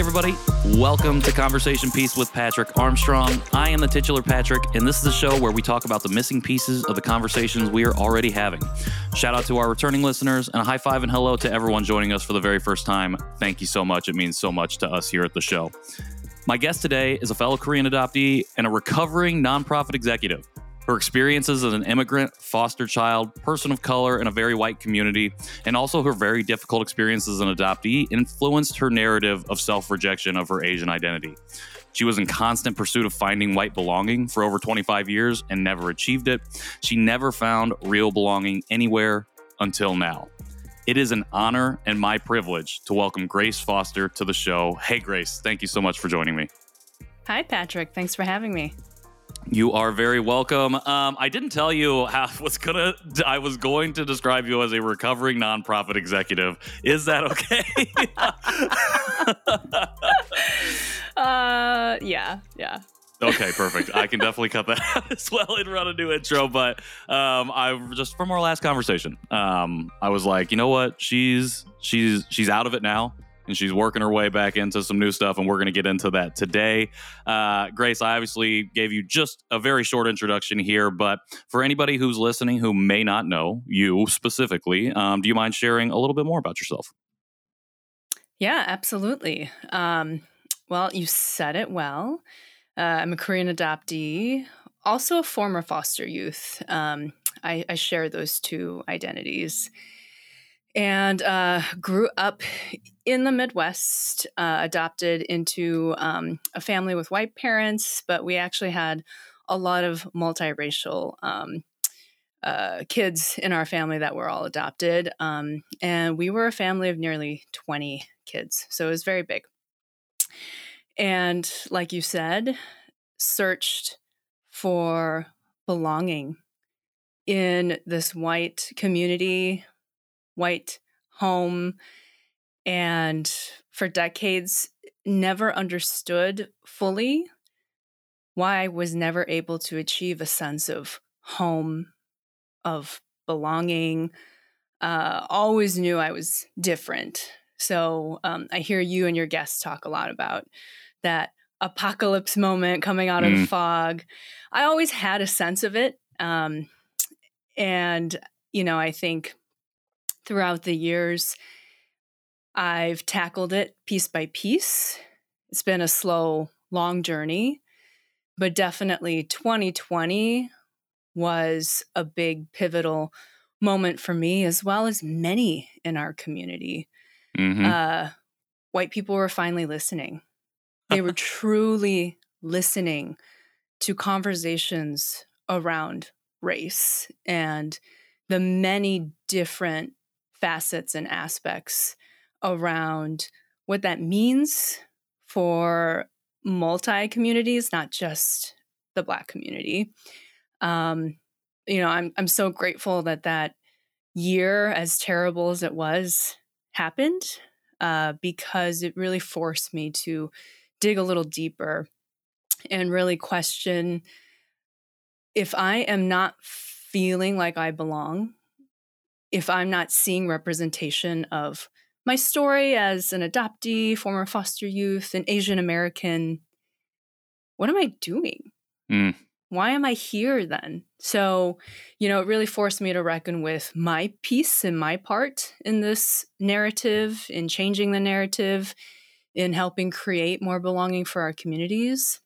Hey, everybody. Welcome to Conversation Piece with Patrick Armstrong. I am the titular Patrick, and this is a show where we talk about the missing pieces of the conversations we are already having. Shout out to our returning listeners, and a high five and hello to everyone joining us for the very first time. Thank you so much. It means so much to us here at the show. My guest today is a fellow Korean adoptee and a recovering nonprofit executive. Her experiences as an immigrant, foster child, person of color in a very white community, and also her very difficult experiences as an adoptee influenced her narrative of self rejection of her Asian identity. She was in constant pursuit of finding white belonging for over 25 years and never achieved it. She never found real belonging anywhere until now. It is an honor and my privilege to welcome Grace Foster to the show. Hey, Grace, thank you so much for joining me. Hi, Patrick. Thanks for having me. You are very welcome. Um, I didn't tell you how I was gonna. I was going to describe you as a recovering nonprofit executive. Is that okay? uh, yeah, yeah. Okay, perfect. I can definitely cut that out as well and run a new intro. But um, I just from our last conversation, um, I was like, you know what? She's she's she's out of it now and she's working her way back into some new stuff, and we're going to get into that today. Uh, Grace, I obviously gave you just a very short introduction here, but for anybody who's listening who may not know you specifically, um, do you mind sharing a little bit more about yourself? Yeah, absolutely. Um, well, you said it well. Uh, I'm a Korean adoptee, also a former foster youth. Um, I, I share those two identities and uh, grew up in the Midwest, uh, adopted into um, a family with white parents, but we actually had a lot of multiracial um, uh, kids in our family that were all adopted. Um, and we were a family of nearly 20 kids. So it was very big. And like you said, searched for belonging in this white community white home and for decades never understood fully why I was never able to achieve a sense of home, of belonging. Uh, always knew I was different. So um, I hear you and your guests talk a lot about that apocalypse moment coming out mm. of the mm. fog. I always had a sense of it. Um, and, you know, I think throughout the years. I've tackled it piece by piece. It's been a slow, long journey, but definitely 2020 was a big pivotal moment for me, as well as many in our community. Mm-hmm. Uh, white people were finally listening. They were truly listening to conversations around race and the many different facets and aspects around what that means for multi communities, not just the Black community. Um, you know, I'm I'm so grateful that that year, as terrible as it was, happened uh, because it really forced me to dig a little deeper and really question if I am not feeling like I belong if I'm not seeing representation of my story as an adoptee, former foster youth, an Asian American, what am I doing? Mm. Why am I here then? So, you know, it really forced me to reckon with my piece and my part in this narrative, in changing the narrative, in helping create more belonging for our communities.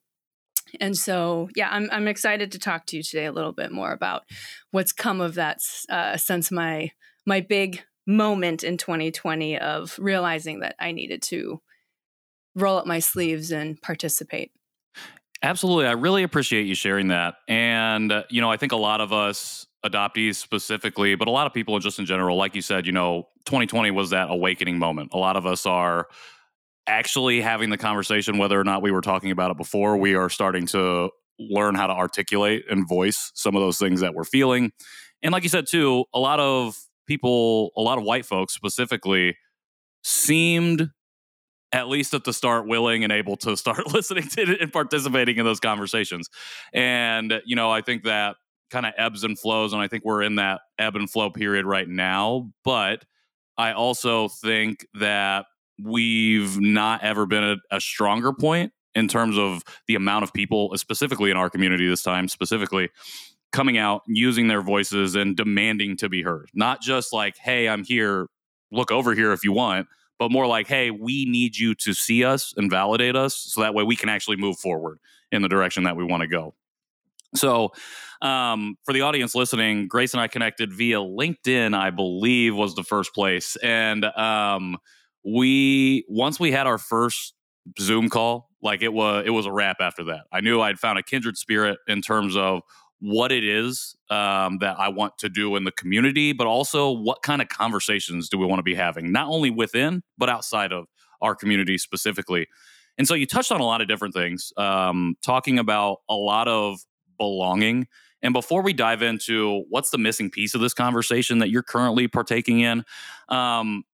And so, yeah, I'm, I'm excited to talk to you today a little bit more about what's come of that uh, since my my big moment in 2020 of realizing that I needed to roll up my sleeves and participate. Absolutely. I really appreciate you sharing that. And, uh, you know, I think a lot of us, adoptees specifically, but a lot of people just in general, like you said, you know, 2020 was that awakening moment. A lot of us are actually having the conversation, whether or not we were talking about it before, we are starting to learn how to articulate and voice some of those things that we're feeling. And like you said, too, a lot of people, a lot of white folks specifically, seemed at least at the start willing and able to start listening to it and participating in those conversations. And, you know, I think that kind of ebbs and flows. And I think we're in that ebb and flow period right now. But I also think that we've not ever been at a stronger point in terms of the amount of people, specifically in our community this time, specifically coming out, using their voices and demanding to be heard. Not just like, hey, I'm here, look over here if you want, but more like, hey, we need you to see us and validate us so that way we can actually move forward in the direction that we want to go. So, um, for the audience listening, Grace and I connected via LinkedIn, I believe was the first place. And um, we, once we had our first Zoom call, like it was, it was a wrap after that. I knew I'd found a kindred spirit in terms of what it is um, that I want to do in the community, but also what kind of conversations do we want to be having, not only within, but outside of our community specifically. And so you touched on a lot of different things, um, talking about a lot of belonging. And before we dive into what's the missing piece of this conversation that you're currently partaking in, um,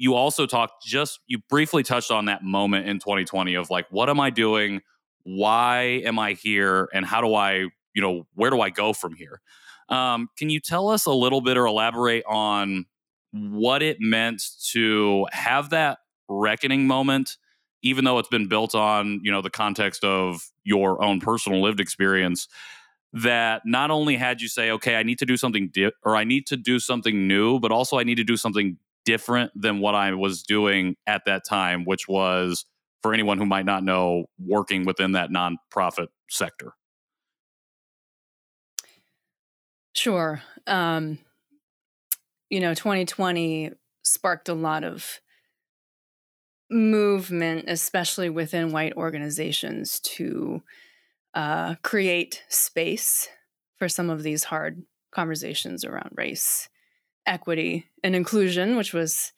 you also talked just, you briefly touched on that moment in 2020 of like, what am I doing? Why am I here? And how do I you know, where do I go from here? Um, can you tell us a little bit or elaborate on what it meant to have that reckoning moment, even though it's been built on, you know, the context of your own personal lived experience? That not only had you say, okay, I need to do something di- or I need to do something new, but also I need to do something different than what I was doing at that time, which was for anyone who might not know, working within that nonprofit sector. Sure. Um, you know, 2020 sparked a lot of movement, especially within white organizations, to uh, create space for some of these hard conversations around race, equity, and inclusion, which was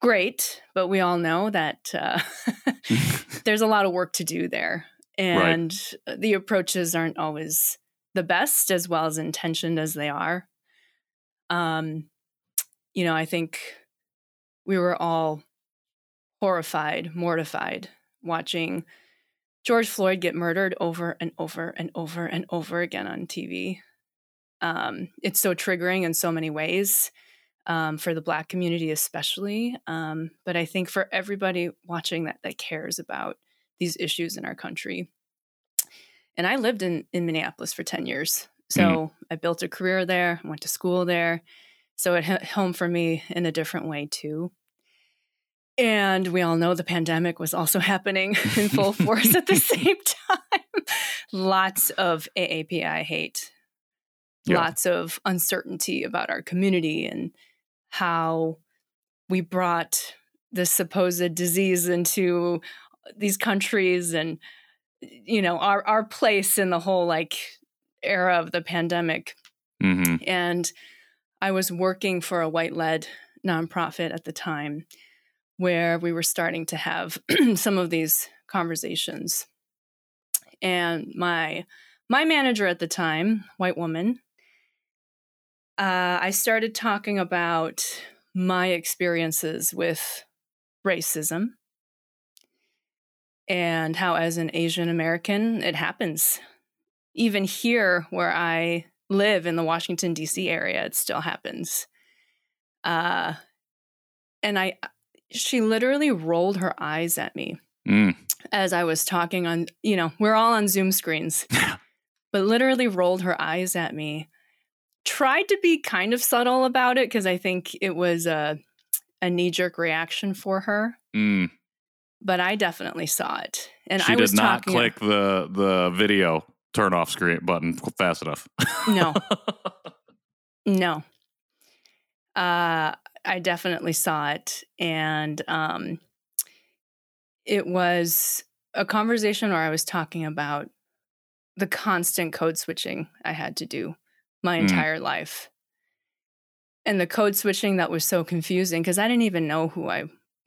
great. But we all know that uh, there's a lot of work to do there. And right. the approaches aren't always the best as well as intentioned as they are. Um, you know, I think we were all horrified, mortified watching George Floyd get murdered over and over and over and over again on TV. Um, it's so triggering in so many ways um, for the Black community, especially. Um, but I think for everybody watching that that cares about these issues in our country, and I lived in in Minneapolis for 10 years. So mm. I built a career there, went to school there. So it hit home for me in a different way too. And we all know the pandemic was also happening in full force at the same time. Lots of AAPI hate, yeah. lots of uncertainty about our community and how we brought this supposed disease into these countries and you know our our place in the whole like era of the pandemic mm-hmm. and i was working for a white led nonprofit at the time where we were starting to have some of these conversations and my my manager at the time white woman uh, i started talking about my experiences with racism and how, as an Asian American, it happens. Even here, where I live in the Washington, D.C. area, it still happens. Uh, and I, she literally rolled her eyes at me mm. as I was talking on, you know, we're all on Zoom screens, but literally rolled her eyes at me. Tried to be kind of subtle about it because I think it was a, a knee jerk reaction for her. Mm but I definitely saw it. And she I did not click the the video turn off screen button fast enough. no, no. Uh, I definitely saw it, and um, it was a conversation where I was talking about the constant code switching I had to do my mm. entire life. And the code switching that was so confusing because I didn't even know who I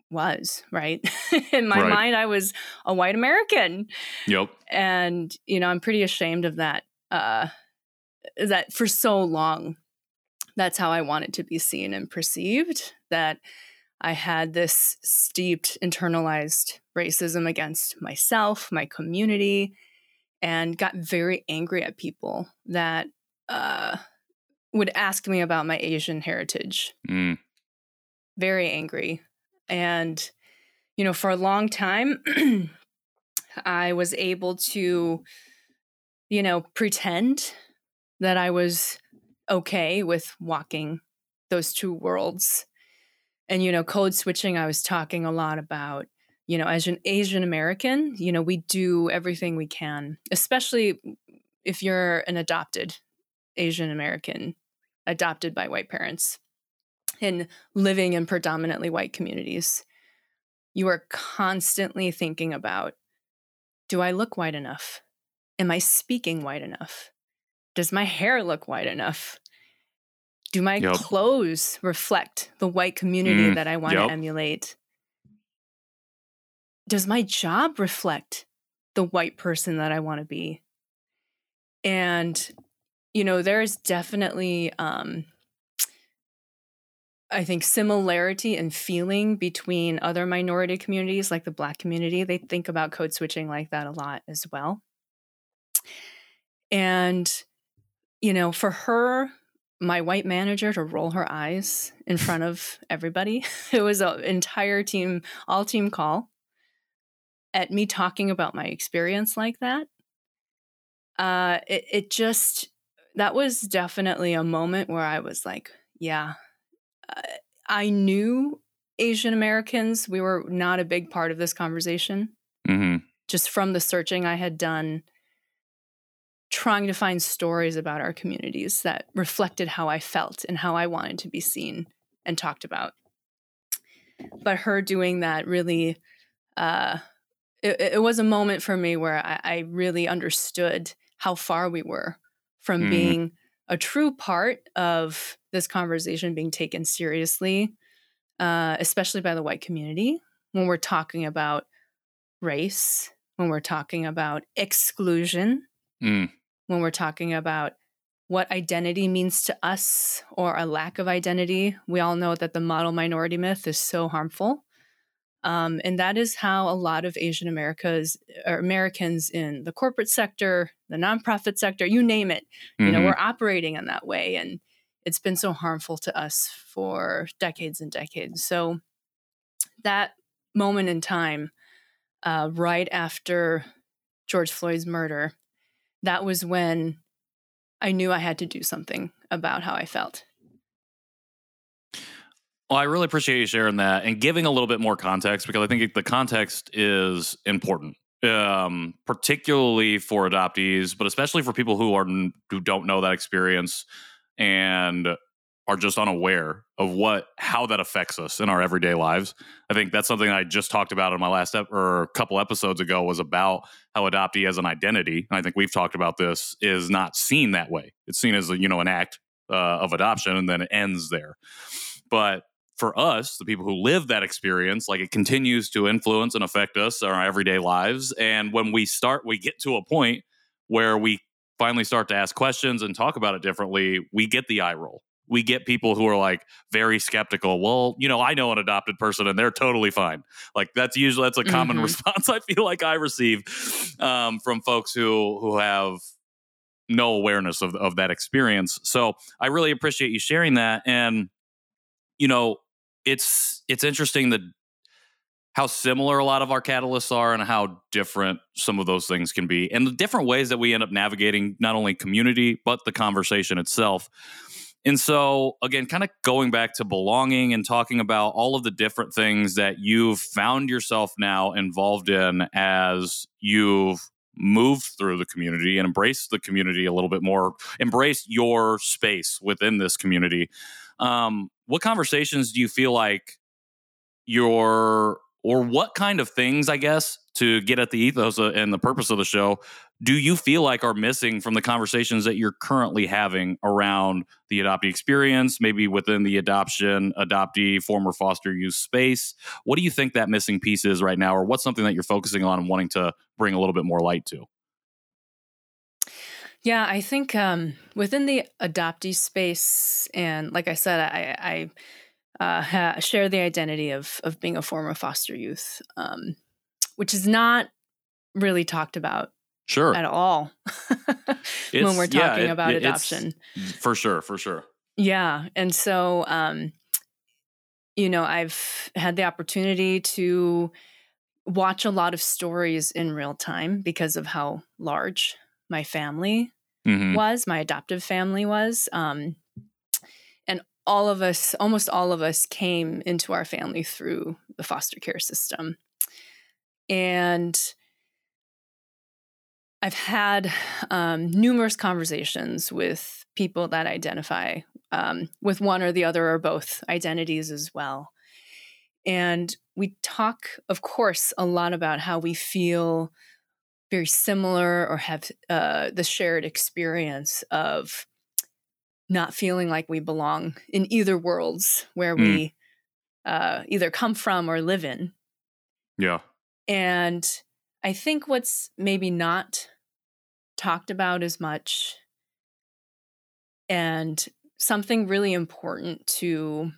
was, right? In my right. mind, I was a white American. Yep. And, you know, I'm pretty ashamed of that. Uh, that for so long, that's how I wanted to be seen and perceived. That I had this steeped, internalized racism against myself, my community, and got very angry at people that uh, would ask me about my Asian heritage. Mm. Very angry and you know, for a long time, I was able to, you know, pretend that I was okay with walking those two worlds. And, you know, code switching, I was talking a lot about, you know, as an Asian American, you know, we do everything we can, especially if you're an adopted Asian American, adopted by white parents and living in predominantly white communities. You are constantly thinking about do I look white enough? Am I speaking white enough? Does my hair look white enough? Do my yep. clothes reflect the white community mm, that I want yep. to emulate? Does my job reflect the white person that I want to be? And, you know, there's definitely, um, I think, similarity in feeling between other minority communities like the Black community. They think about code switching like that a lot as well. And, you know, for her, my white manager to roll her eyes in front of everybody, it was an entire team, all team call at me talking about my experience like that. Uh, it, it just, that was definitely a moment where I was like, yeah, I knew Asian Americans. We were not a big part of this conversation. Mm-hmm. Just from the searching I had done, trying to find stories about our communities that reflected how I felt and how I wanted to be seen and talked about. But her doing that really, uh, it, it, was a moment for me where I, I, really understood how far we were from mm. being a true part of this conversation being taken seriously, uh, especially by the white community, when we're talking about race, when we're talking about exclusion, mm. when we're talking about what identity means to us or a lack of identity. We all know that the model minority myth is so harmful. Um, and that is how a lot of Asian Americas or Americans in the corporate sector, the nonprofit sector, you name it, mm-hmm. you know, mm-hmm. we're operating in that way. And it's been so harmful to us for decades and decades. So that moment in time, uh, right after George Floyd's murder, that was when I knew I had to do something about how I felt. Well, I really appreciate you sharing that and giving a little bit more context because I think the context is important, um, particularly for adoptees, but especially for people who are who don't know that experience and are just unaware of what how that affects us in our everyday lives. I think that's something I just talked about in my last ep- or a couple episodes ago was about how adoptee as an identity. And I think we've talked about this is not seen that way. It's seen as you know an act uh, of adoption and then it ends there. But for us, the people who live that experience, like it continues to influence and affect us in our everyday lives. And when we start, we get to a point where we finally start to ask questions and talk about it differently, we get the eye roll. We get people who are like very skeptical. Well, you know, I know an adopted person and they're totally fine. Like that's usually that's a common mm-hmm. response I feel like I receive um, from folks who who have no awareness of of that experience. So I really appreciate you sharing that. And you know, it's it's interesting that how similar a lot of our catalysts are and how different some of those things can be and the different ways that we end up navigating not only community but the conversation itself. And so again kind of going back to belonging and talking about all of the different things that you've found yourself now involved in as you've moved through the community and embraced the community a little bit more embraced your space within this community um, what conversations do you feel like your or what kind of things, I guess, to get at the ethos and the purpose of the show, do you feel like are missing from the conversations that you're currently having around the adoptee experience, maybe within the adoption, adoptee, former foster youth space? What do you think that missing piece is right now, or what's something that you're focusing on and wanting to bring a little bit more light to? Yeah, I think um, within the adoptee space, and like I said, I, I uh, ha- share the identity of of being a former foster youth, um, which is not really talked about sure at all when we're talking yeah, it, about it, adoption. For sure, for sure. Yeah, and so um, you know, I've had the opportunity to watch a lot of stories in real time because of how large my family Mhm. was, my adoptive family was. Um, and all of us, almost all of us, came into our family through the foster care system. And I've had um, numerous conversations with people that identify um, with one or the other or both identities as well. And we talk, of course, a lot about how we feel very similar or have uh, the shared experience of not feeling like we belong in either worlds where Mm. we uh, either come from or live in. Yeah. And I think what's maybe not talked about as much and something really important to,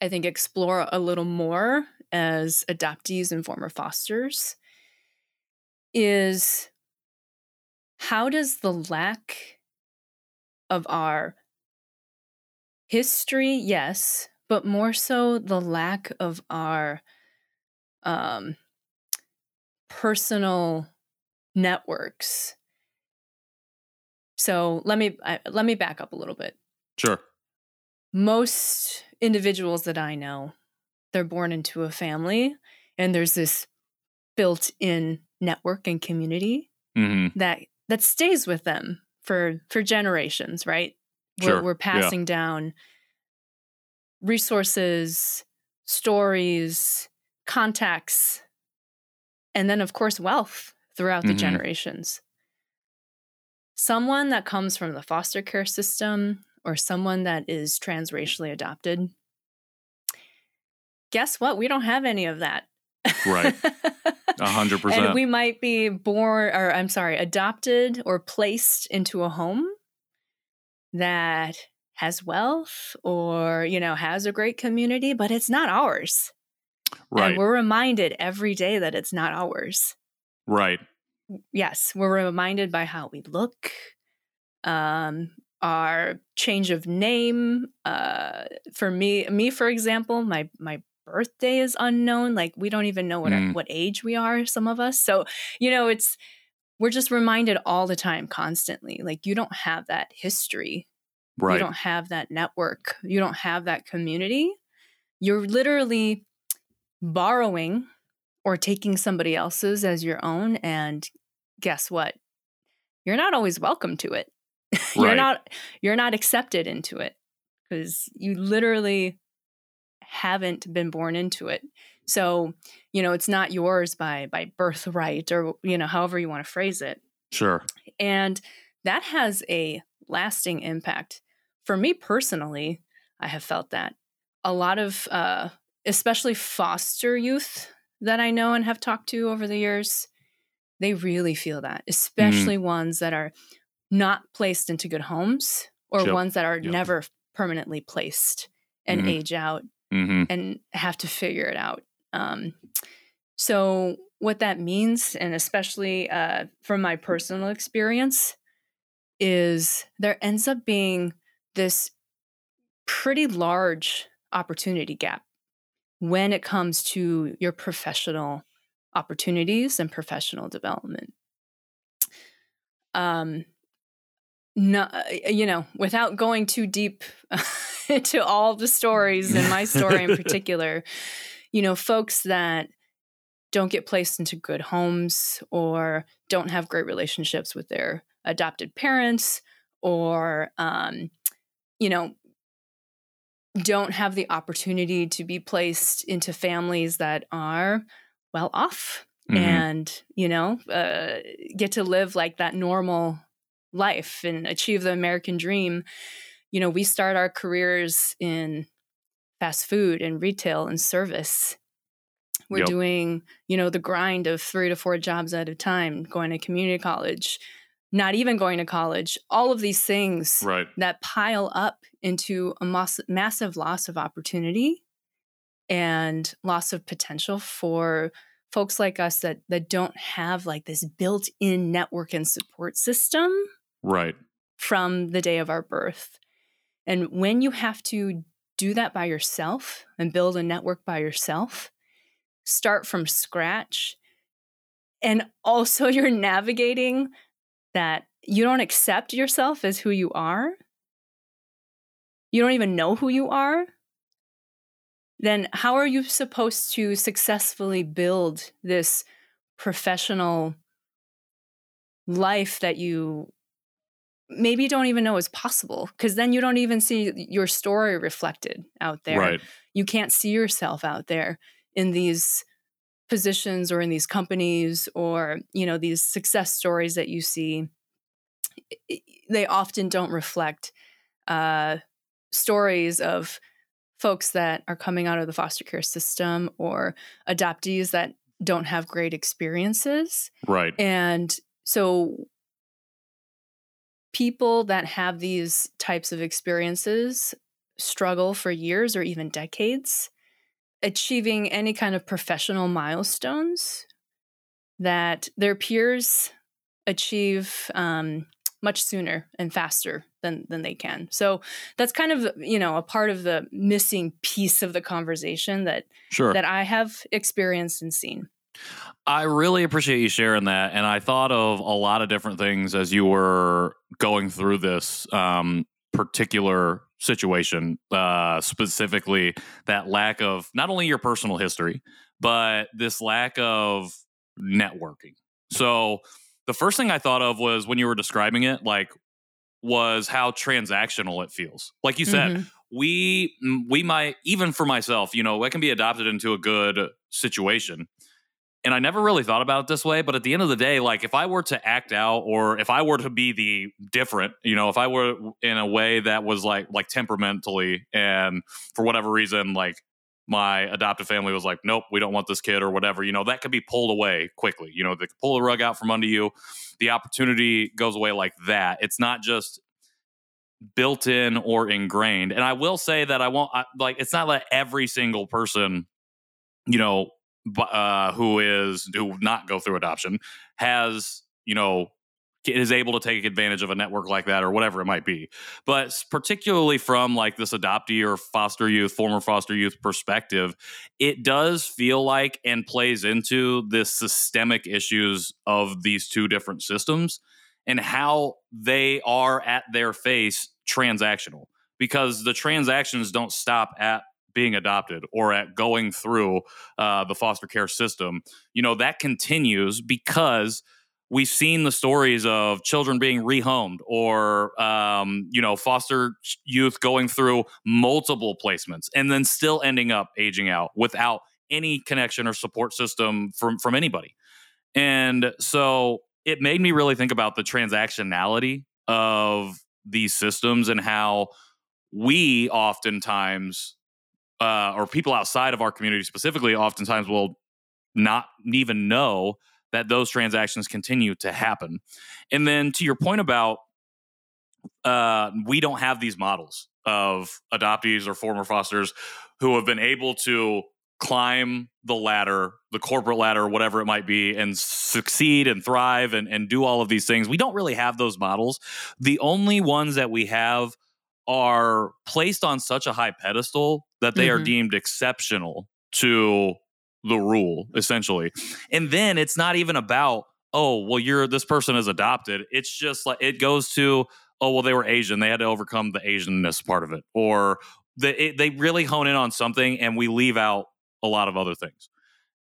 I think, explore a little more as adoptees and former fosters is how does the lack of our history, yes, but more so the lack of our um, personal networks. So let me I, let me back up a little bit. Sure. Most individuals that I know, they're born into a family, and there's this built-in network and community hmm that that stays with them for for generations right Sure. we're, we're Yeah. passing down resources stories contacts and then of course wealth throughout the Mhm. generations someone that comes from the foster care system or someone that is transracially adopted guess what we don't have any of that Right. A hundred percent. and we might be born, or I'm sorry, adopted or placed into a home that has wealth or, you know, has a great community, but it's not ours. right. And we're reminded every day that it's not ours. right. Yes, we're reminded by how we look, um, our change of name. Uh, for me, me, for example, my my birthday is unknown. Like we don't even know what our, Mm. what age we are. Some of us. So you know, it's we're just reminded all the time, constantly. Like you don't have that history. Right. You don't have that network. You don't have that community. You're literally borrowing or taking somebody else's as your own. And guess what? You're not always welcome to it. you're not you're not accepted into it because you literally haven't been born into it. So, you know, it's not yours by by birthright or you know, however you want to phrase it. Sure. And that has a lasting impact. For me personally, I have felt that a lot of, uh, especially foster youth that I know and have talked to over the years, they really feel that, especially ones that are not placed into good homes or Yep. ones that are Yep. never permanently placed and Mhm. age out hmm and have to figure it out. Um, so, what that means, and especially uh, from my personal experience, is there ends up being this pretty large opportunity gap when it comes to your professional opportunities and professional development. Um, no, uh, you know, without going too deep into all the stories and my story in particular, you know, folks that don't get placed into good homes or don't have great relationships with their adopted parents or, um, you know, don't have the opportunity to be placed into families that are well off Mhm. and you know uh, get to live like that normal life and achieve the american dream you know we start our careers in fast food and retail and service we're Yep. doing you know the grind of three to four jobs at a time going to community college not even going to college all of these things Right. that pile up into a mass- massive loss of opportunity and loss of potential for folks like us that that don't have like this built-in network and support system Right. from the day of our birth. And when you have to do that by yourself and build a network by yourself, start from scratch. And also, you're navigating that you don't accept yourself as who you are. You don't even know who you are. Then, how are you supposed to successfully build this professional life that you maybe don't even know is possible because then you don't even see your story reflected out there. Right. You can't see yourself out there in these positions or in these companies or, you know, these success stories that you see. They often don't reflect uh, stories of folks that are coming out of the foster care system or adoptees that don't have great experiences. Right. And so people that have these types of experiences struggle for years or even decades achieving any kind of professional milestones that their peers achieve um, much sooner and faster than than they can. So that's kind of you know a part of the missing piece of the conversation that Sure. that I have experienced and seen. I really appreciate you sharing that. And I thought of a lot of different things as you were going through this um, particular situation, uh, specifically that lack of not only your personal history, but this lack of networking. So the first thing I thought of was when you were describing it, like, was how transactional it feels. Like you said, Mhm. we we might even for myself, you know, I can be adopted into a good situation. And I never really thought about it this way, but at the end of the day, like if I were to act out or if I were to be the different, you know, if I were in a way that was like like temperamentally and for whatever reason like my adoptive family was like, nope, we don't want this kid or whatever, you know, that could be pulled away quickly. You know, they could pull the rug out from under you. The opportunity goes away like that. It's not just built in or ingrained. And I will say that I won't I, like it's not that every single person, you know, uh, who is who not go through adoption has you know is able to take advantage of a network like that or whatever it might be. But particularly from like this adoptee or foster youth former foster youth perspective it does feel like and plays into the systemic issues of these two different systems and how they are at their face transactional. Because the transactions don't stop at being adopted or at going through uh, the foster care system. You know, that continues because we've seen the stories of children being rehomed or, um, you know, foster youth going through multiple placements and then still ending up aging out without any connection or support system from, from anybody. And so it made me really think about the transactionality of these systems and how we oftentimes uh, or people outside of our community specifically oftentimes will not even know that those transactions continue to happen. And then to your point about uh, we don't have these models of adoptees or former fosters who have been able to climb the ladder, the corporate ladder, whatever it might be, and succeed and thrive and, and do all of these things. We don't really have those models. The only ones that we have are placed on such a high pedestal that they are Mhm. deemed exceptional to the rule, essentially. And then it's not even about, oh, well, you're this person is adopted. It's just like it goes to, oh, well, they were Asian. They had to overcome the Asianness part of it. Or they, it, they really hone in on something and we leave out a lot of other things.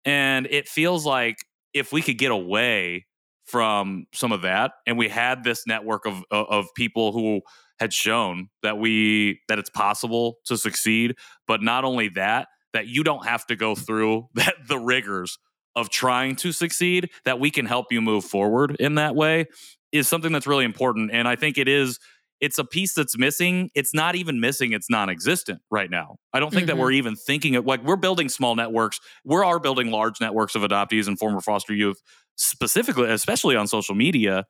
And it feels like if we could get away from some of that and we had this network of of people who had shown that we that it's possible to succeed but not only that that you don't have to go through that the rigors of trying to succeed that we can help you move forward in that way is something that's really important and i think it is it's a piece that's missing it's not even missing it's non-existent right now i don't think that Mhm. we're even thinking of like we're building small networks we are building large networks of adoptees and former foster youth specifically especially on social media.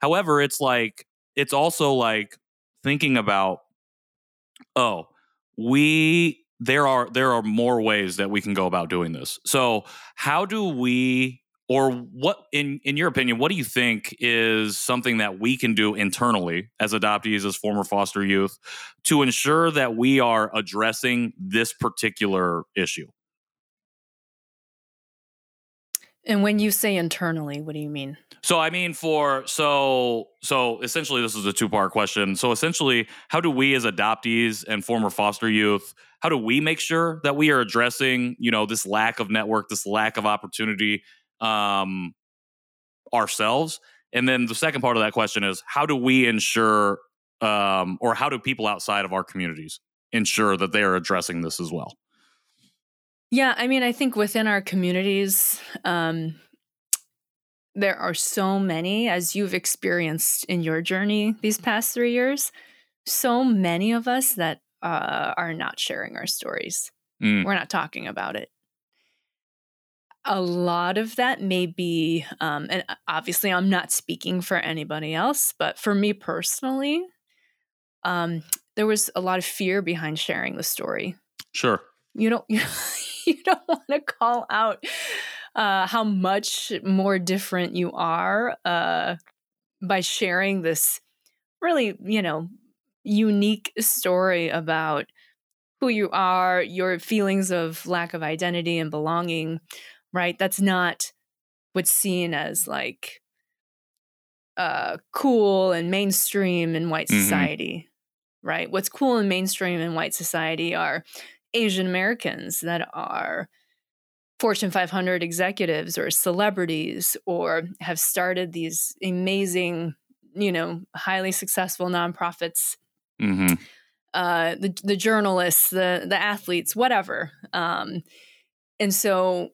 However it's like it's also like thinking about oh we there are there are more ways that we can go about doing this. So how do we or what in in your opinion what do you think is something that we can do internally as adoptees as former foster youth to ensure that we are addressing this particular issue and when you say internally what do you mean so i mean for so so essentially this is a two part question so essentially how do we as adoptees and former foster youth how do we make sure that we are addressing you know this lack of network this lack of opportunity um, ourselves? And then the second part of that question is how do we ensure, um, or how do people outside of our communities ensure that they are addressing this as well? Yeah, I mean, I think within our communities, um, there are so many, as you've experienced in your journey these past three years, so many of us that uh, are not sharing our stories. Mm. We're not talking about it a lot of that may be, um, and uh, obviously I'm not speaking for anybody else, but for me personally, um, there was a lot of fear behind sharing the story. Sure. You don't, you, you don't want to call out uh, how much more different you are uh, by sharing this really, you know, unique story about who you are, your feelings of lack of identity and belonging right? That's not what's seen as like uh, cool and mainstream in white mm-hmm. society, right? What's cool and mainstream in white society are Asian Americans that are Fortune 500 executives or celebrities or have started these amazing, you know, highly successful nonprofits. Mm-hmm. Uh, the the journalists, the the athletes, whatever. Um, and so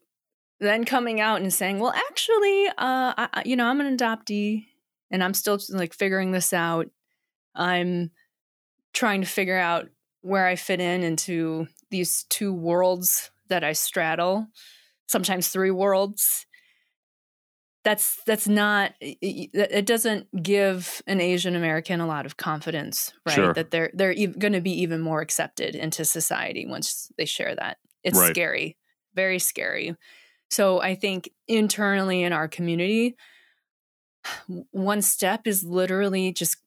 then coming out and saying, well, actually, uh, I, you know, I'm an adoptee and I'm still like figuring this out. I'm trying to figure out where I fit in into these two worlds that I straddle, sometimes three worlds. That's that's not it doesn't give an Asian American a lot of confidence, right? Sure. That they're they're e- going to be even more accepted into society once they share that. It's right. scary, very scary. So I think internally in our community, one step is literally just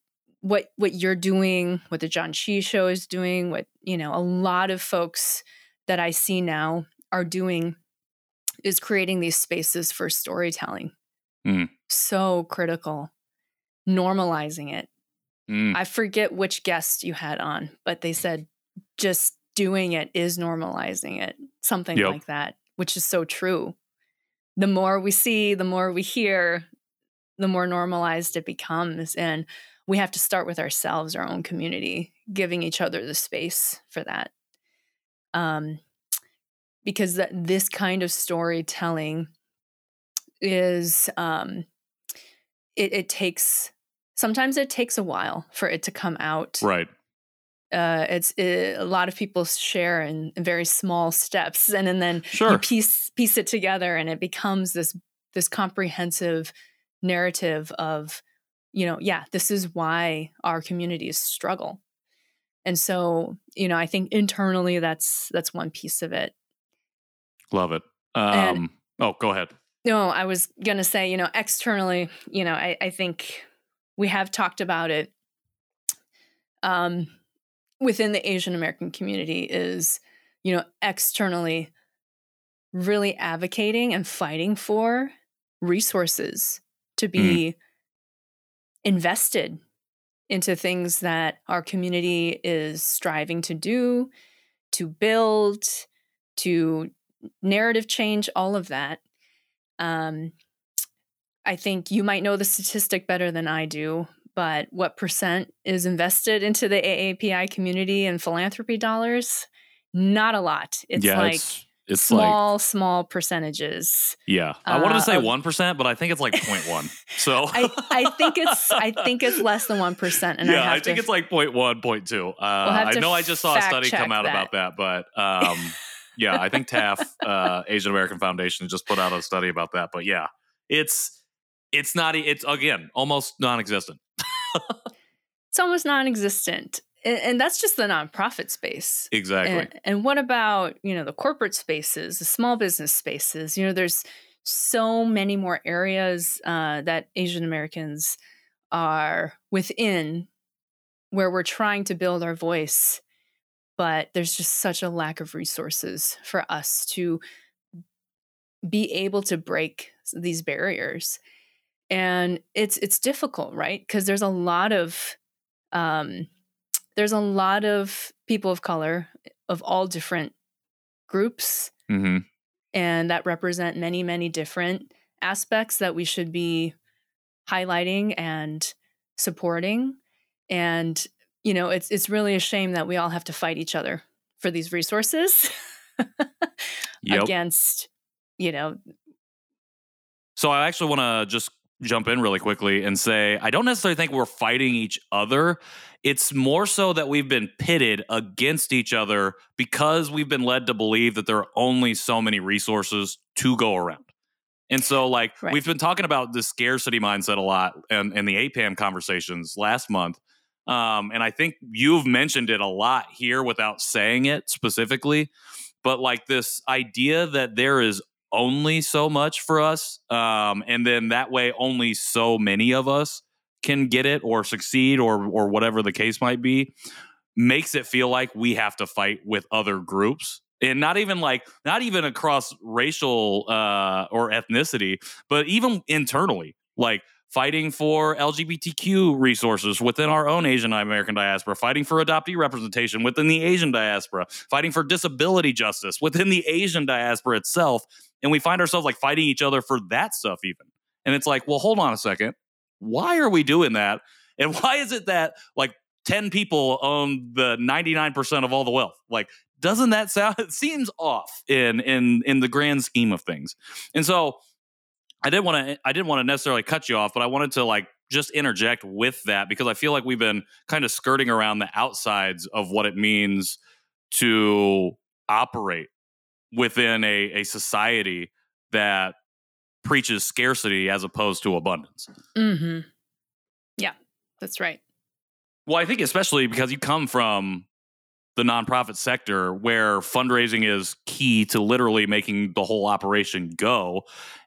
what what you're doing, what the John Chi show is doing, what you know, a lot of folks that I see now are doing is creating these spaces for storytelling. Mm. So critical. Normalizing it. Mm. I forget which guest you had on, but they said just doing it is normalizing it, something yep. like that which is so true. The more we see, the more we hear, the more normalized it becomes. And we have to start with ourselves, our own community, giving each other the space for that. Um, because that this kind of storytelling is um, it, it takes sometimes it takes a while for it to come out right uh, it's it, a lot of people share in, in, very small steps, and, and then sure. you piece piece it together, and it becomes this this comprehensive narrative of, you know, yeah, this is why our communities struggle, and so you know, I think internally that's that's one piece of it. Love it. Um, and, oh, go ahead. No, I was gonna say, you know, externally, you know, I, I think we have talked about it. Um, within the Asian American community is, you know, externally really advocating and fighting for resources to be mm. Invested into things that our community is striving to do, to build, to narrative change, all of that. Um, I think you might know the statistic better than I do, but what percent is invested into the AAPI community and philanthropy dollars? Not a lot. It's yeah, like it's, it's small, like, small percentages. Yeah, I wanted to say uh, one percent, but I think it's like 0.1. So I, I think it's I think it's less than one percent. And yeah, I, I think it's like 0.1, 0.2. Uh, we'll I know I just saw a study come out that. about that, but um, yeah, I think TAF uh, Asian American Foundation just put out a study about that. But yeah, it's it's not it's again almost non-existent it's almost non-existent and, and, that's just the nonprofit space exactly and, and what about you know the corporate spaces the small business spaces you know there's so many more areas uh, that Asian Americans are within where we're trying to build our voice, but there's just such a lack of resources for us to be able to break these barriers. And it's it's difficult, right? Because there's a lot of um, there's a lot of people of color of all different groups Mm-hmm. and that represent many many different aspects that we should be highlighting and supporting and you know it's it's really a shame that we all have to fight each other for these resources Yep. against you know So I actually want to just jump in really quickly and say I don't necessarily think we're fighting each other. It's more so that we've been pitted against each other because we've been led to believe that there are only so many resources to go around. And so, like, Right. we've been talking about the scarcity mindset a lot in, in the APAM conversations last month. Um, and I think you've mentioned it a lot here without saying it specifically. But, like, this idea that there is only so much for us um, and then that way only so many of us can get it or succeed or or whatever the case might be makes it feel like we have to fight with other groups and not even like not even across racial uh, or ethnicity but even internally like fighting for lgbtq resources within our own asian american diaspora fighting for adoptee representation within the asian diaspora fighting for disability justice within the asian diaspora itself. And we find ourselves like fighting each other for that stuff even. And it's like well hold on a second. Why are we doing that? And why is it that like 10 people own the 99% of all the wealth? Like doesn't that sound it seems off in in in the grand scheme of things. And so i didn't want to i didn't want to necessarily cut you off but i wanted to like just interject with that because i feel like we've been kind of skirting around the outsides of what it means to operate within a, a society that preaches scarcity as opposed to abundance. hmm yeah that's right Well, I think especially because you come from the nonprofit sector where fundraising is key to literally making the whole operation go.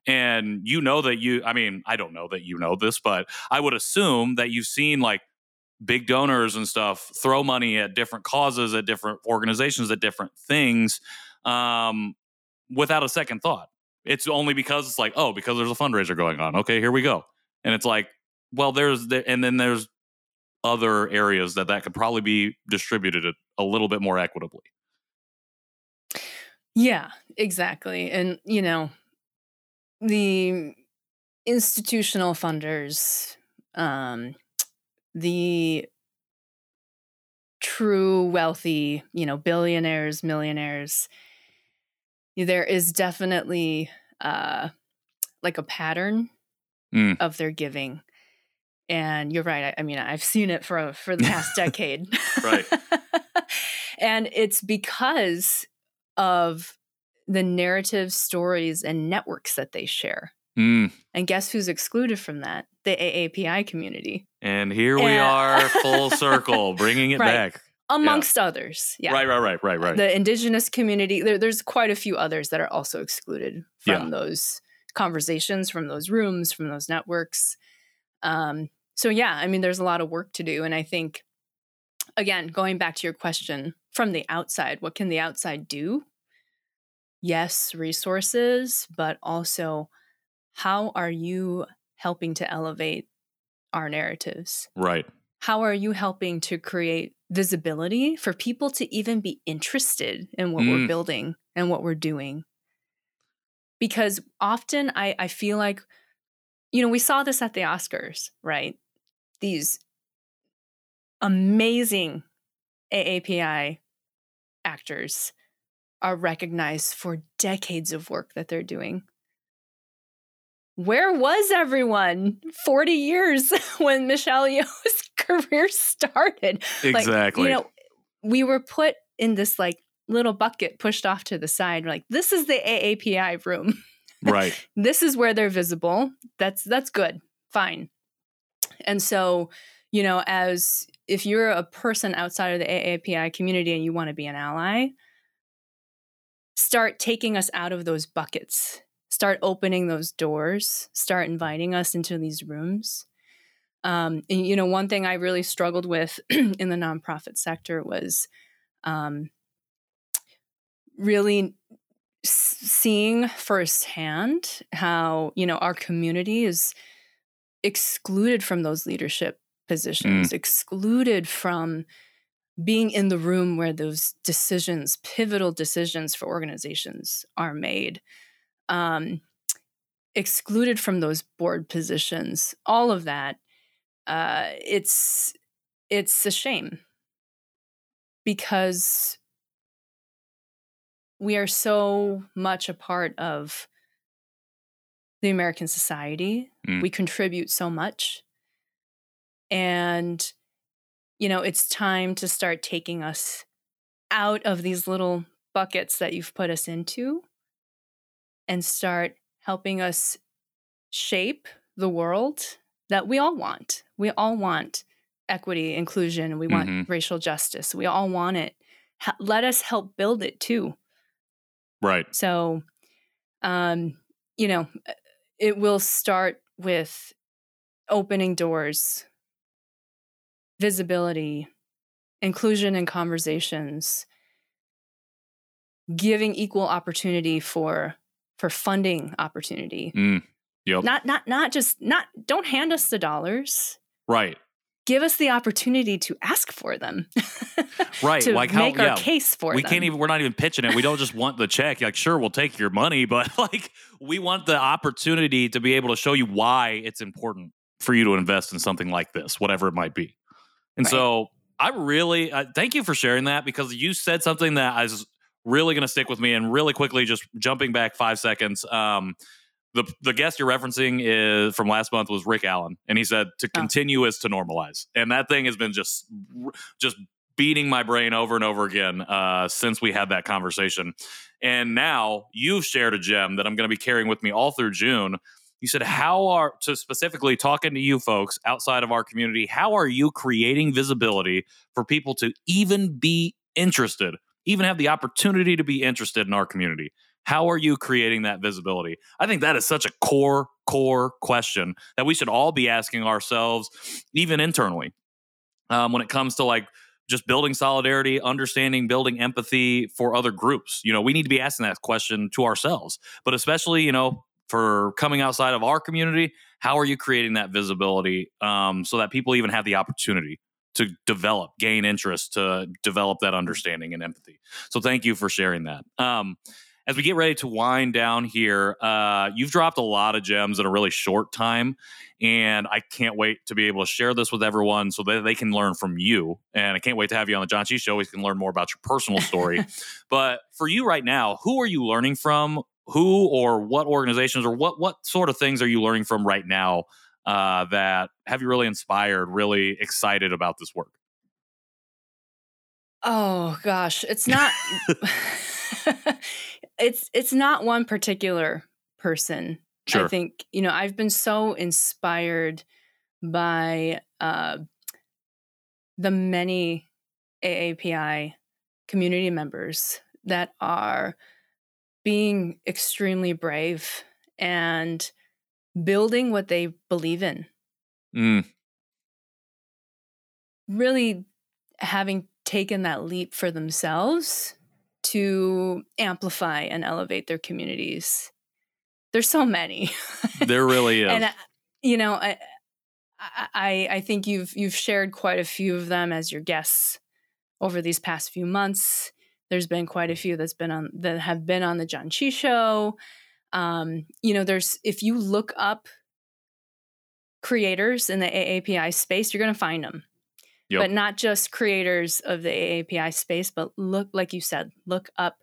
And you know that you, I mean, I don't know that you know this, but I would assume that you've seen like big donors and stuff throw money at different causes, at different organizations, at different things um, without a second thought. It's only because it's like, oh, because there's a fundraiser going on. Okay, here we go. And it's like, well, there's, the, and then there's other areas that that could probably be distributed a, a little bit more equitably. Yeah, exactly. And, you know, the institutional funders, um, the true wealthy, you know, billionaires, millionaires, there is definitely uh, like a pattern Mm. of their giving. And you're right. I, I mean, I've seen it for for the past decade. Right. and it's because of the narrative stories and networks that they share. Mm. And guess who's excluded from that? The AAPI community, And here we Yeah. are, full circle, bringing it Right. back. amongst others. Yeah. Right, right, right, right, right. The indigenous community, there, there's quite a few others that are also excluded from Yeah. those conversations, from those rooms, from those networks. Um, so, yeah, I mean, there's a lot of work to do. And I think, again, going back to your question from the outside, what can the outside do? Yes, resources, but also how are you helping to elevate our narratives? right. how are you helping to create visibility for people to even be interested in what Mm. we're building and what we're doing because often I, I feel like you know we saw this at the oscars right these amazing aapi actors are recognized for decades of work that they're doing where was everyone 40 years when Michelle Yeoh's career started? Exactly. Like, you know, we were put in this like little bucket pushed off to the side. Like, this is the AAPI room. right. this is where they're visible. That's that's good. Fine. And so, you know, as if you're a person outside of the AAPI community and you want to be an ally, start taking us out of those buckets start opening those doors, start inviting us into these rooms. Um, and you know, one thing I really struggled with in the nonprofit sector was um, really seeing firsthand how you know our community is excluded from those leadership positions, mm. excluded from being in the room where those decisions, pivotal decisions for organizations, are made. Um, excluded from those board positions, all of that, uh, it's it's a shame because we are so much a part of the American society. Mm. We contribute so much. And, you know, it's time to start taking us out of these little buckets that you've put us into and start helping us shape the world that we all want. We all want equity, inclusion, we want mm-hmm. racial justice. We all want it. let us help build it too. Right. So, um, you know, it will start with opening doors, visibility, inclusion in conversations, giving equal opportunity for for funding opportunity. Mm, yep. Not not not just not don't hand us the dollars. Right give us the opportunity to ask for them. right. to like make how, our yeah, case for we them. can't even, we're not even pitching it. We don't just want the check. Like, sure, we'll take your money, but like, we want the opportunity to be able to show you why it's important for you to invest in something like this, whatever it might be. And right. so I really, uh, thank you for sharing that because you said something that is really going to stick with me and really quickly just jumping back five seconds. Um, the the guest you're referencing is from last month was Rick Allen, and he said to oh. continue is to normalize, and that thing has been just just beating my brain over and over again uh, since we had that conversation. And now you've shared a gem that I'm going to be carrying with me all through June. You said, How are, to specifically talking to you folks outside of our community, how are you creating visibility for people to even be interested, even have the opportunity to be interested in our community? How are you creating that visibility? I think that is such a core, core question that we should all be asking ourselves, even internally, um, when it comes to like just building solidarity, understanding, building empathy for other groups. You know, we need to be asking that question to ourselves, but especially, you know, for coming outside of our community, how are you creating that visibility um, so that people even have the opportunity to develop, gain interest, to develop that understanding and empathy? So, thank you for sharing that. Um, as we get ready to wind down here, uh, you've dropped a lot of gems in a really short time. And I can't wait to be able to share this with everyone so that they can learn from you. And I can't wait to have you on the John Chi Show. We can learn more about your personal story. but for you right now, who are you learning from? Who or what organizations or what what sort of things are you learning from right now uh, that have you really inspired, really excited about this work? Oh gosh, it's not it's it's not one particular person. Sure. I think you know I've been so inspired by uh, the many AAPI community members that are being extremely brave and building what they believe in. Mm. Really having taken that leap for themselves to amplify and elevate their communities. There's so many. there really is. and uh, you know, I, I I think you've you've shared quite a few of them as your guests over these past few months. There's been quite a few that's been on that have been on the John Chi show. Um, you know, there's if you look up creators in the AAPI space, you're going to find them. Yep. But not just creators of the AAPI space, but look, like you said, look up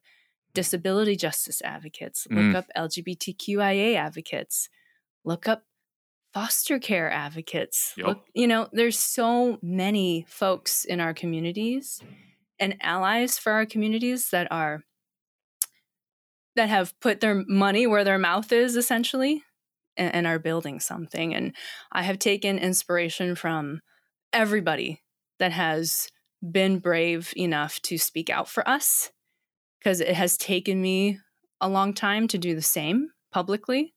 disability justice advocates, look mm. up LGBTQIA advocates, look up foster care advocates. Yep. Look, you know, there's so many folks in our communities and allies for our communities that are that have put their money where their mouth is essentially and, and are building something. And I have taken inspiration from everybody that has been brave enough to speak out for us because it has taken me a long time to do the same publicly.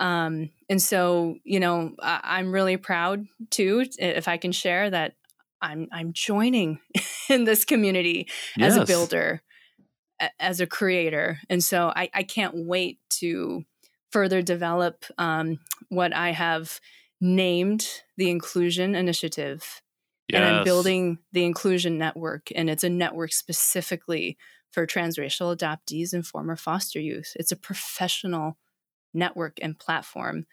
Um, and so, you know, I, am really proud too, if I can share that I'm I'm joining in this community yes. as a builder, as a creator, and so I, I can't wait to further develop um, what I have named the Inclusion Initiative. Yes. And I'm building the Inclusion Network, and it's a network specifically for transracial adoptees and former foster youth. It's a professional network and platform.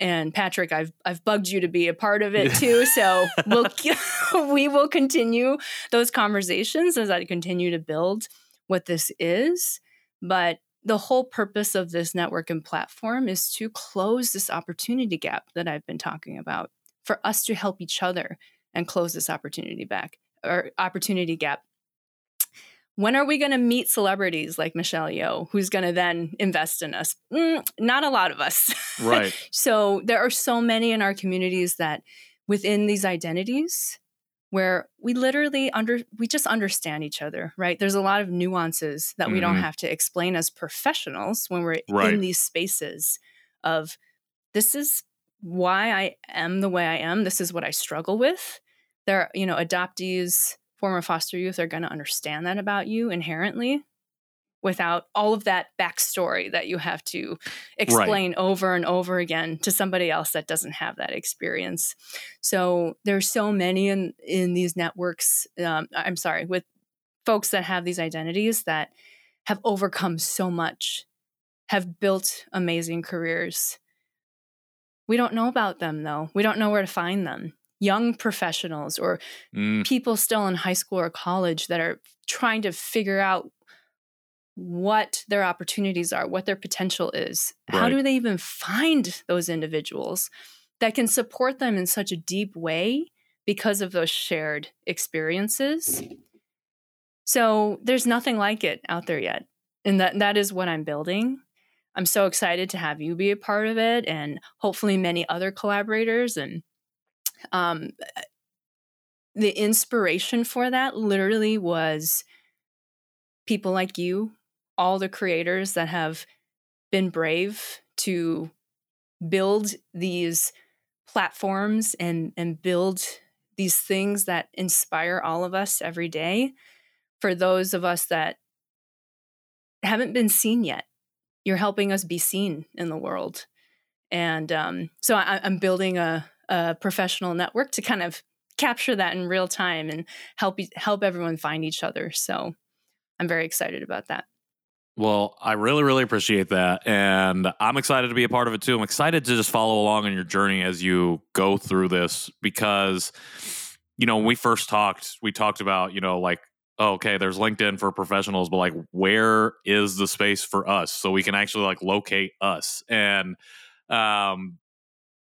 And Patrick, I've I've bugged you to be a part of it too. So we'll we will continue those conversations as I continue to build what this is. But the whole purpose of this network and platform is to close this opportunity gap that I've been talking about for us to help each other and close this opportunity back or opportunity gap when are we going to meet celebrities like Michelle Yeoh, who's going to then invest in us? Mm, not a lot of us. Right. so there are so many in our communities that within these identities where we literally under we just understand each other right there's a lot of nuances that mm-hmm. we don't mm-hmm. have to explain as professionals when we're right. in these spaces of this is why i am the way i am this is what i struggle with there are you know adoptees former foster youth are going to understand that about you inherently without all of that backstory that you have to explain right. over and over again to somebody else that doesn't have that experience. So there's so many in in these networks. Um, I'm sorry, with folks that have these identities that have overcome so much, have built amazing careers. We don't know about them though. We don't know where to find them young professionals or mm. people still in high school or college that are trying to figure out what their opportunities are, what their potential is. Right. How do they even find those individuals that can support them in such a deep way because of those shared experiences? So there's nothing like it out there yet. And that that is what I'm building. I'm so excited to have you be a part of it and hopefully many other collaborators and um, the inspiration for that literally was people like you, all the creators that have been brave to build these platforms and and build these things that inspire all of us every day for those of us that haven't been seen yet. You're helping us be seen in the world. And um, so I, am building a, a professional network to kind of capture that in real time and help help everyone find each other. So I'm very excited about that. Well, I really, really appreciate that. And I'm excited to be a part of it too. I'm excited to just follow along on your journey as you go through this because, you know, when we first talked, we talked about, you know, like, oh, okay, there's LinkedIn for professionals, but like, where is the space for us so we can actually like locate us? And, um,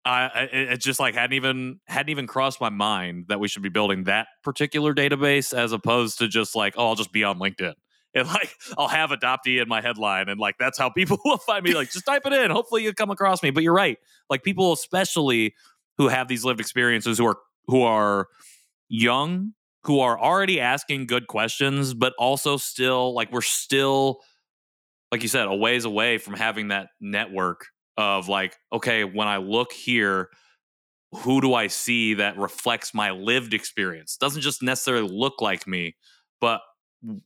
I it just like hadn't even hadn't even crossed my mind that we should be building that particular database as opposed to just like oh I'll just be on LinkedIn. And like I'll have adoptee in my headline and like that's how people will find me like just type it in. Hopefully you come across me. But you're right. Like people especially who have these lived experiences who are who are young who are already asking good questions but also still like we're still like you said a ways away from having that network of like, okay, when I look here, who do I see that reflects my lived experience? Doesn't just necessarily look like me, but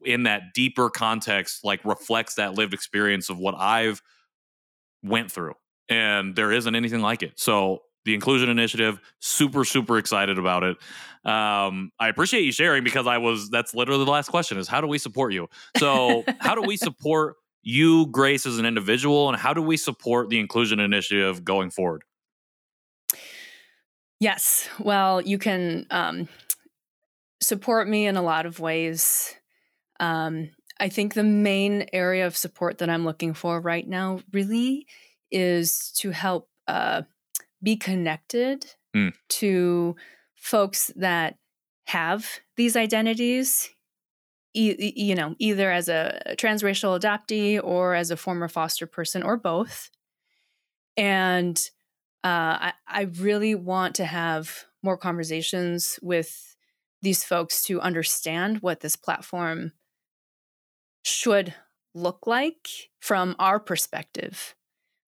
in that deeper context, like reflects that lived experience of what I've went through. And there isn't anything like it. So the inclusion initiative, super, super excited about it. Um, I appreciate you sharing because I was that's literally the last question is how do we support you? So how do we support you, Grace, as an individual, and how do we support the inclusion initiative going forward? Yes. Well, you can um, support me in a lot of ways. Um, I think the main area of support that I'm looking for right now really is to help uh, be connected mm. to folks that have these identities e- you know, either as a transracial adoptee or as a former foster person or both. And uh, I, I really want to have more conversations with these folks to understand what this platform should look like from our perspective.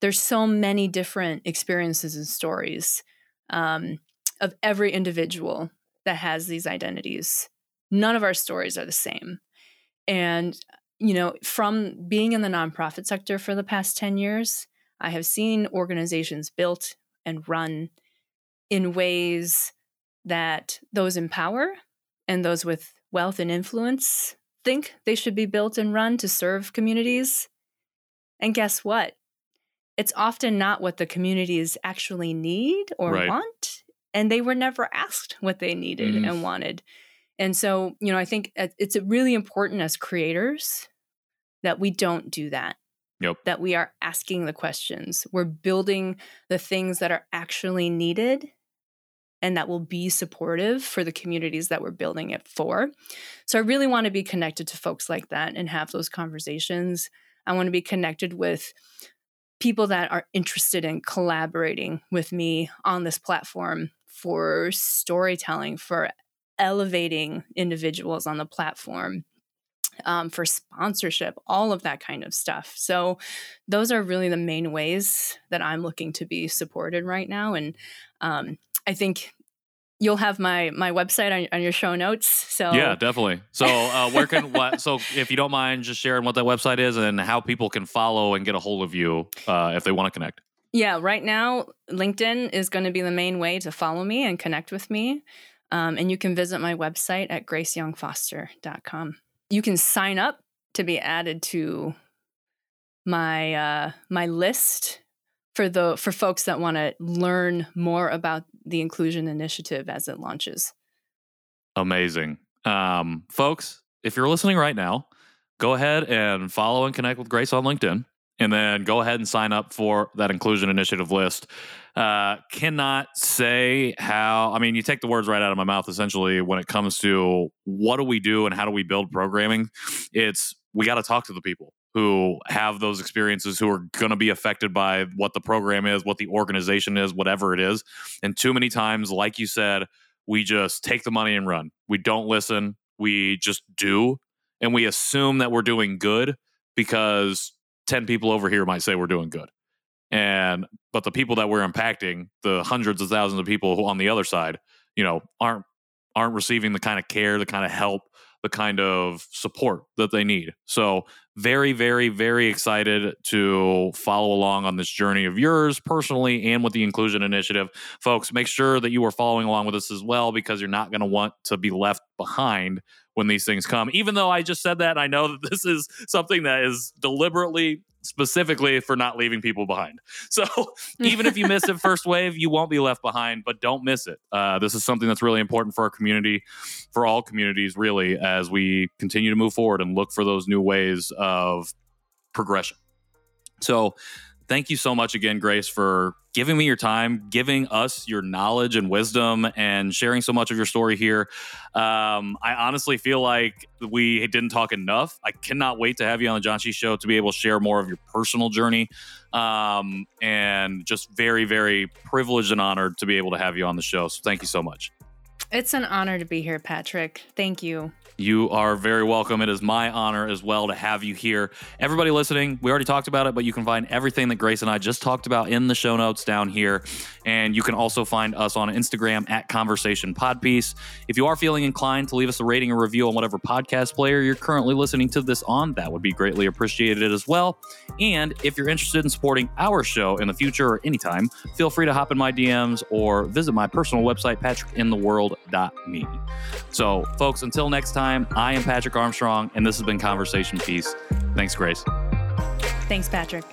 There's so many different experiences and stories um, of every individual that has these identities. None of our stories are the same. And, you know, from being in the nonprofit sector for the past 10 years, I have seen organizations built and run in ways that those in power and those with wealth and influence think they should be built and run to serve communities. And guess what? It's often not what the communities actually need or right. want. And they were never asked what they needed mm. and wanted. And so, you know, I think it's really important as creators that we don't do that. Yep. That we are asking the questions. We're building the things that are actually needed and that will be supportive for the communities that we're building it for. So I really want to be connected to folks like that and have those conversations. I want to be connected with people that are interested in collaborating with me on this platform for storytelling, for elevating individuals on the platform, um, for sponsorship, all of that kind of stuff. So, those are really the main ways that I'm looking to be supported right now. And um, I think you'll have my my website on, on your show notes. So yeah, definitely. So uh, where can what? So if you don't mind, just sharing what that website is and how people can follow and get a hold of you uh, if they want to connect. Yeah, right now LinkedIn is going to be the main way to follow me and connect with me. Um, and you can visit my website at graceyungfoster.com. You can sign up to be added to my uh, my list for the for folks that want to learn more about the inclusion initiative as it launches. Amazing. Um, folks, if you're listening right now, go ahead and follow and connect with Grace on LinkedIn and then go ahead and sign up for that inclusion initiative list. Uh, cannot say how, I mean, you take the words right out of my mouth essentially when it comes to what do we do and how do we build programming. It's we got to talk to the people who have those experiences who are going to be affected by what the program is, what the organization is, whatever it is. And too many times, like you said, we just take the money and run. We don't listen. We just do. And we assume that we're doing good because 10 people over here might say we're doing good. And, but the people that we're impacting, the hundreds of thousands of people on the other side, you know, aren't, aren't receiving the kind of care, the kind of help, the kind of support that they need. So, very, very, very excited to follow along on this journey of yours personally and with the Inclusion Initiative. Folks, make sure that you are following along with us as well because you're not going to want to be left behind when these things come. Even though I just said that, I know that this is something that is deliberately specifically for not leaving people behind. So even if you miss it first wave, you won't be left behind, but don't miss it. Uh, this is something that's really important for our community, for all communities, really, as we continue to move forward and look for those new ways of progression. So thank you so much again, Grace, for giving me your time, giving us your knowledge and wisdom, and sharing so much of your story here. Um, I honestly feel like we didn't talk enough. I cannot wait to have you on the John Shi Show to be able to share more of your personal journey. Um, and just very, very privileged and honored to be able to have you on the show. So thank you so much. It's an honor to be here, Patrick. Thank you. You are very welcome. It is my honor as well to have you here. Everybody listening, we already talked about it, but you can find everything that Grace and I just talked about in the show notes down here. And you can also find us on Instagram at Conversation Podpiece. If you are feeling inclined to leave us a rating or review on whatever podcast player you're currently listening to this on, that would be greatly appreciated as well. And if you're interested in supporting our show in the future or anytime, feel free to hop in my DMs or visit my personal website, patrickintheworld.me. So, folks, until next time, time. I am Patrick Armstrong, and this has been Conversation Piece. Thanks, Grace. Thanks, Patrick.